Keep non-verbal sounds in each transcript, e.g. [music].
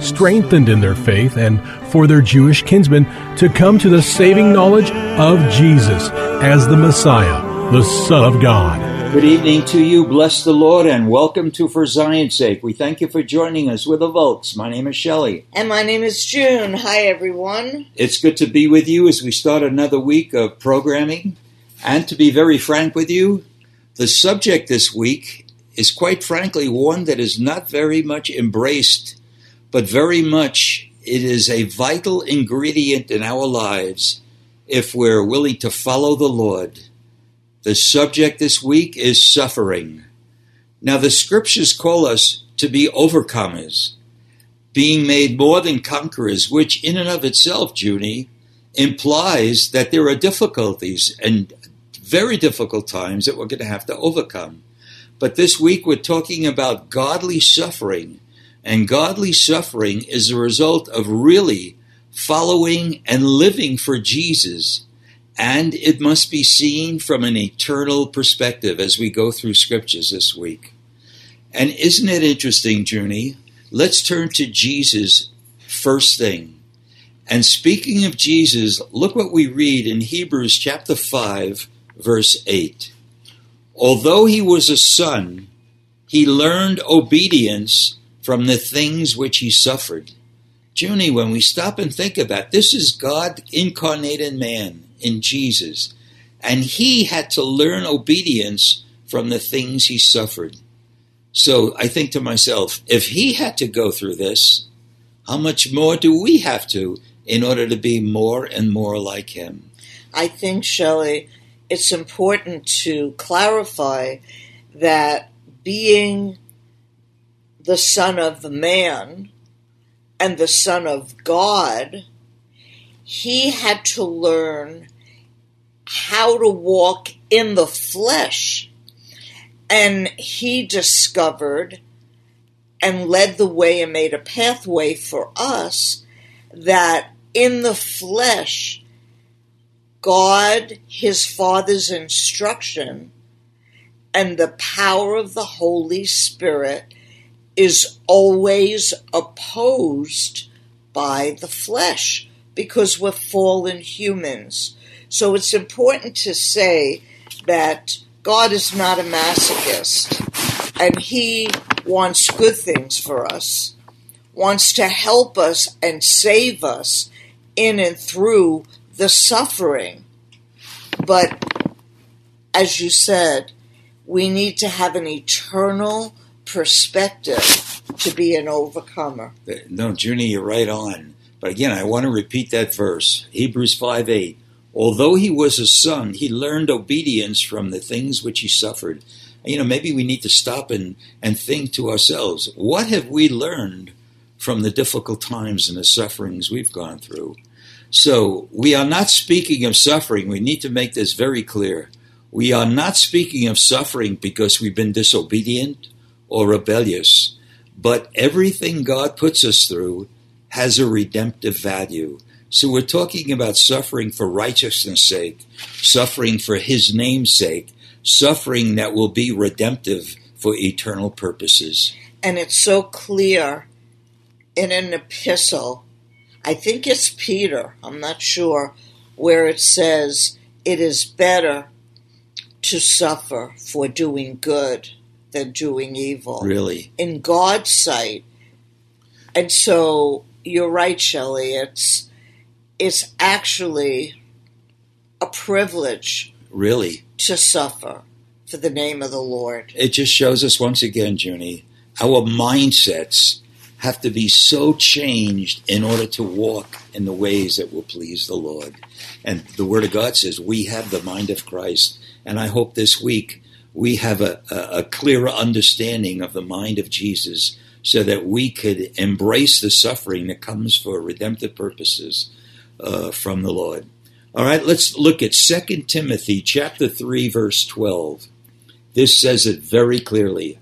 strengthened in their faith and for their Jewish kinsmen to come to the saving knowledge of Jesus as the Messiah, the Son of God. Good evening to you. Bless the Lord and welcome to For Zion's Sake. We thank you for joining us with the Volks. My name is Shelly. And my name is June. Hi, everyone. It's good to be with you as we start another week of programming. And to be very frank with you, the subject this week is quite frankly one that is not very much embraced, but very much it is a vital ingredient in our lives if we're willing to follow the Lord. The subject this week is suffering. Now, the scriptures call us to be overcomers, being made more than conquerors, which in and of itself, Junie, implies that there are difficulties and very difficult times that we're going to have to overcome. But this week we're talking about godly suffering. And godly suffering is a result of really following and living for Jesus. And it must be seen from an eternal perspective as we go through scriptures this week. And isn't it interesting, Junie? Let's turn to Jesus first thing. And speaking of Jesus, look what we read in Hebrews chapter 5, verse 8. Although he was a son, he learned obedience from the things which he suffered. Junie, when we stop and think about this is God incarnated man in Jesus, and he had to learn obedience from the things he suffered. So I think to myself, if he had to go through this, how much more do we have to in order to be more and more like him? I think, Shelly, it's important to clarify that being the Son of Man and the Son of God, he had to learn how to walk in the flesh. And he discovered and led the way and made a pathway for us that in the flesh, God, his Father's instruction, and the power of the Holy Spirit is always opposed by the flesh because we're fallen humans. So it's important to say that God is not a masochist and he wants good things for us, wants to help us and save us in and through the suffering. But as you said, we need to have an eternal perspective to be an overcomer. No, Junie, you're right on. But again, I want to repeat that verse Hebrews 5 8. Although he was a son, he learned obedience from the things which he suffered. You know, maybe we need to stop and, and think to ourselves, what have we learned from the difficult times and the sufferings we've gone through? So, we are not speaking of suffering. We need to make this very clear. We are not speaking of suffering because we've been disobedient or rebellious, but everything God puts us through has a redemptive value. So we're talking about suffering for righteousness' sake, suffering for his name's sake, suffering that will be redemptive for eternal purposes. And it's so clear in an epistle, I think it's Peter, I'm not sure, where it says, It is better to suffer for doing good than doing evil. Really? In God's sight. And so you're right, Shelly. It's it's actually a privilege Really? to suffer for the name of the Lord. It just shows us once again, Junie, our mindsets have to be so changed in order to walk in the ways that will please the Lord. And the Word of God says we have the mind of Christ. And I hope this week we have a, a, clearer understanding of the mind of Jesus so that we could embrace the suffering that comes for redemptive purposes uh, from the Lord. All right, let's look at 2 Timothy chapter 3 verse 12. This says it very clearly.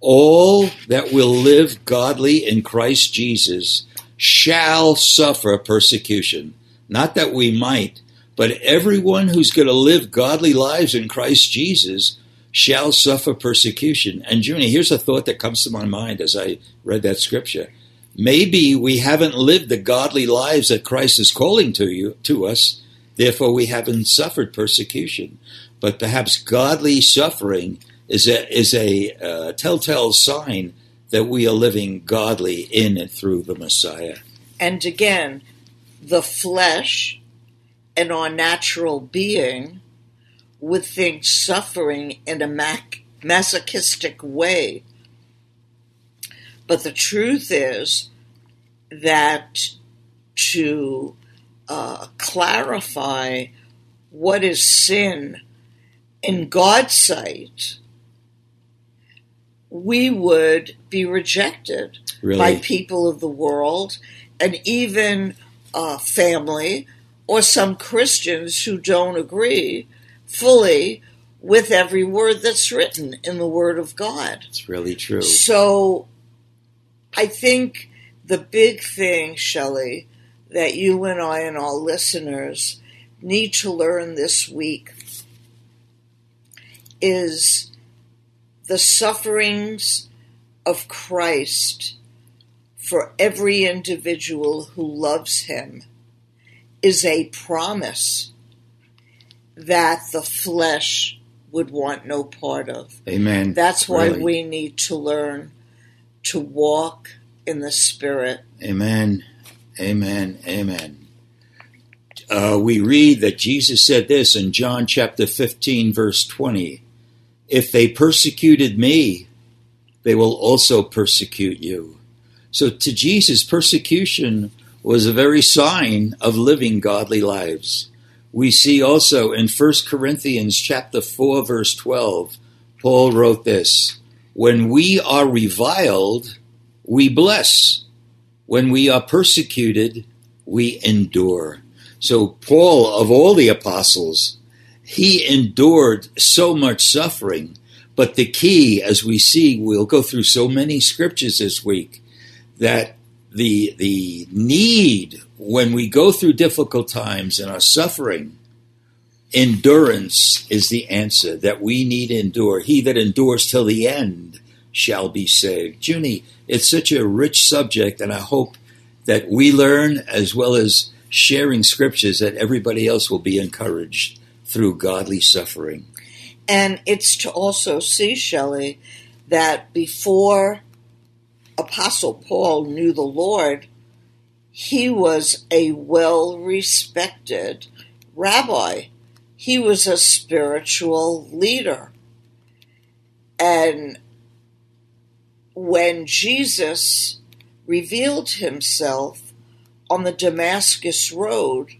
All that will live godly in Christ Jesus shall suffer persecution. Not that we might, but everyone who's going to live godly lives in Christ Jesus shall suffer persecution. And Junie, here's a thought that comes to my mind as I read that scripture. Maybe we haven't lived the godly lives that Christ is calling to you to us, therefore we haven't suffered persecution. But perhaps godly suffering is a is a uh, telltale sign that we are living godly in and through the Messiah. And again, the flesh and our natural being would think suffering in a mac- masochistic way. But the truth is that to uh, clarify what is sin in God's sight, we would be rejected Really? by people of the world and even uh, family or some Christians who don't agree fully with every word that's written in the Word of God. It's really true. So I think the big thing, Shelly, that you and I and all listeners need to learn this week is the sufferings of Christ for every individual who loves him is a promise that the flesh would want no part of. Amen. That's why Really. we need to learn to walk in the Spirit. Amen. Amen. Amen. Uh, we read that Jesus said this in John chapter 15, verse 20 If they persecuted me, they will also persecute you. So to Jesus, persecution was a very sign of living godly lives. We see also in 1 Corinthians chapter 4, verse 12, Paul wrote this When we are reviled, we bless when we are persecuted, we endure. So, Paul, of all the apostles, he endured so much suffering. But the key, as we see, we'll go through so many scriptures this week, that the, the need when we go through difficult times and are suffering, endurance is the answer that we need endure. He that endures till the end shall be saved. Junie, it's such a rich subject, and I hope that we learn as well as sharing scriptures that everybody else will be encouraged through godly suffering. And it's to also see, Shelly, that before Apostle Paul knew the Lord, he was a well respected rabbi. He was a spiritual leader. And when Jesus revealed himself on the Damascus Road,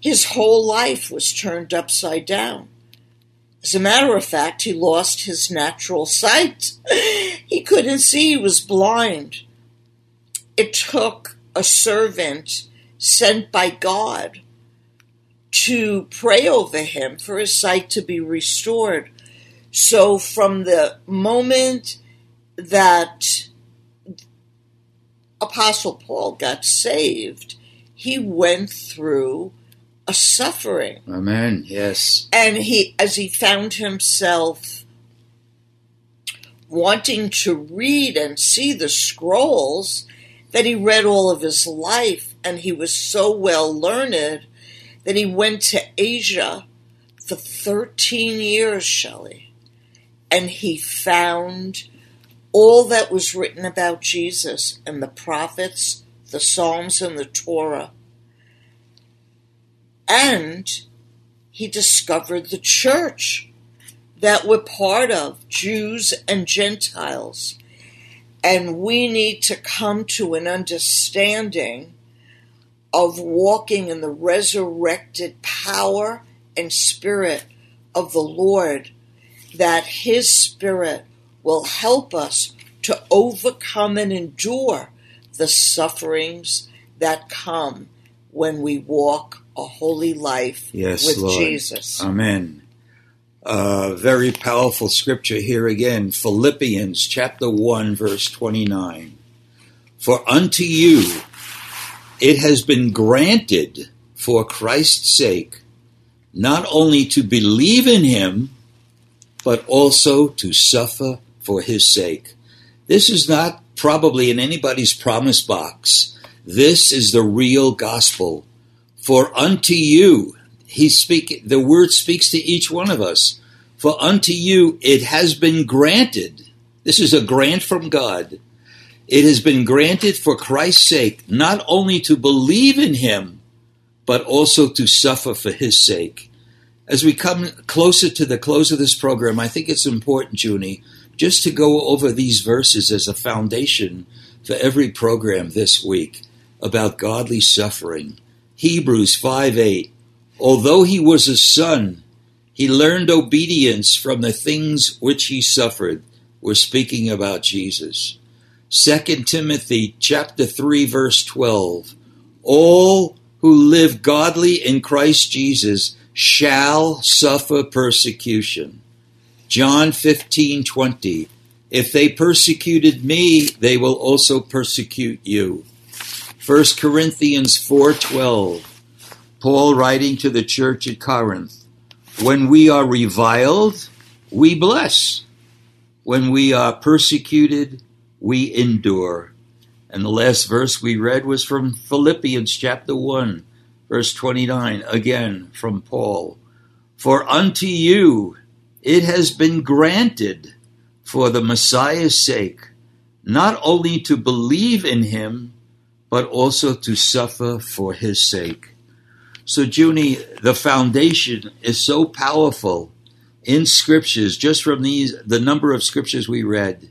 his whole life was turned upside down. As a matter of fact, he lost his natural sight. [laughs] He couldn't see, he was blind. It took a servant sent by God to pray over him for his sight to be restored. So, from the moment that Apostle Paul got saved, he went through a suffering. Amen. Yes. And he, as he found himself wanting to read and see the scrolls, that he read all of his life, and he was so well learned that he went to Asia for 13 years, Shelly, and he found all that was written about Jesus and the prophets, the Psalms, and the Torah. And he discovered the church that we're part of, Jews and Gentiles. And we need to come to an understanding of walking in the resurrected power and spirit of the Lord, that His Spirit will help us to overcome and endure the sufferings that come when we walk a holy life Yes, with Lord. Jesus. Amen. Uh, very powerful scripture here again Philippians chapter 1, verse 29. For unto you it has been granted for Christ's sake not only to believe in him, but also to suffer for his sake. This is not probably in anybody's promise box. This is the real gospel. For unto you, he speak the word speaks to each one of us. For unto you it has been granted. This is a grant from God. It has been granted for Christ's sake, not only to believe in him, but also to suffer for his sake. As we come closer to the close of this program, I think it's important, Junie, just to go over these verses as a foundation for every program this week about godly suffering. Hebrews 5 8. Although he was a son, he learned obedience from the things which he suffered. We're speaking about Jesus. 2 Timothy chapter 3 verse 12. All who live godly in Christ Jesus shall suffer persecution. John 15:20. If they persecuted me, they will also persecute you. 1 Corinthians 4:12. Paul writing to the church at Corinth, when we are reviled, we bless. When we are persecuted, we endure. And the last verse we read was from Philippians chapter 1, verse 29, again from Paul. For unto you it has been granted for the Messiah's sake, not only to believe in him, but also to suffer for his sake. So, Junie, the foundation is so powerful in scriptures, just from these the number of scriptures we read,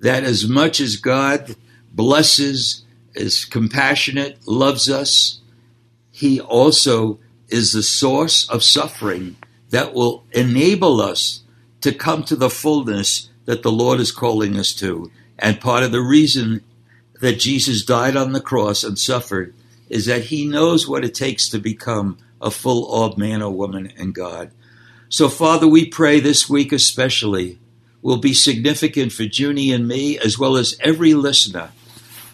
that as much as God blesses, is compassionate, loves us, He also is the source of suffering that will enable us to come to the fullness that the Lord is calling us to. And part of the reason that Jesus died on the cross and suffered is that he knows what it takes to become a full orbed man or woman in God. So, Father, we pray this week especially will be significant for Junie and me, as well as every listener,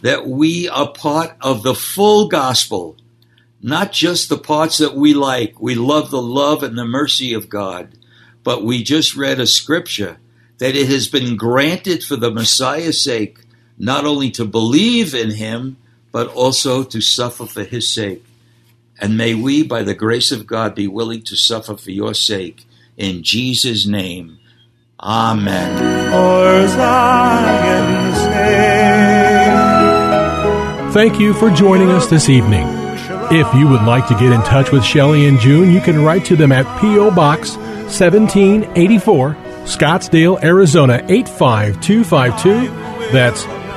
that we are part of the full gospel, not just the parts that we like. We love the love and the mercy of God, but we just read a scripture that it has been granted for the Messiah's sake, not only to believe in him, but also to suffer for his sake. And may we, by the grace of God, be willing to suffer for your sake. In Jesus' name, Amen. For Zion's. Thank you for joining us this evening. If you would like to get in touch with Shelly and June, you can write to them at P.O. Box 1784, Scottsdale, Arizona 85252. That's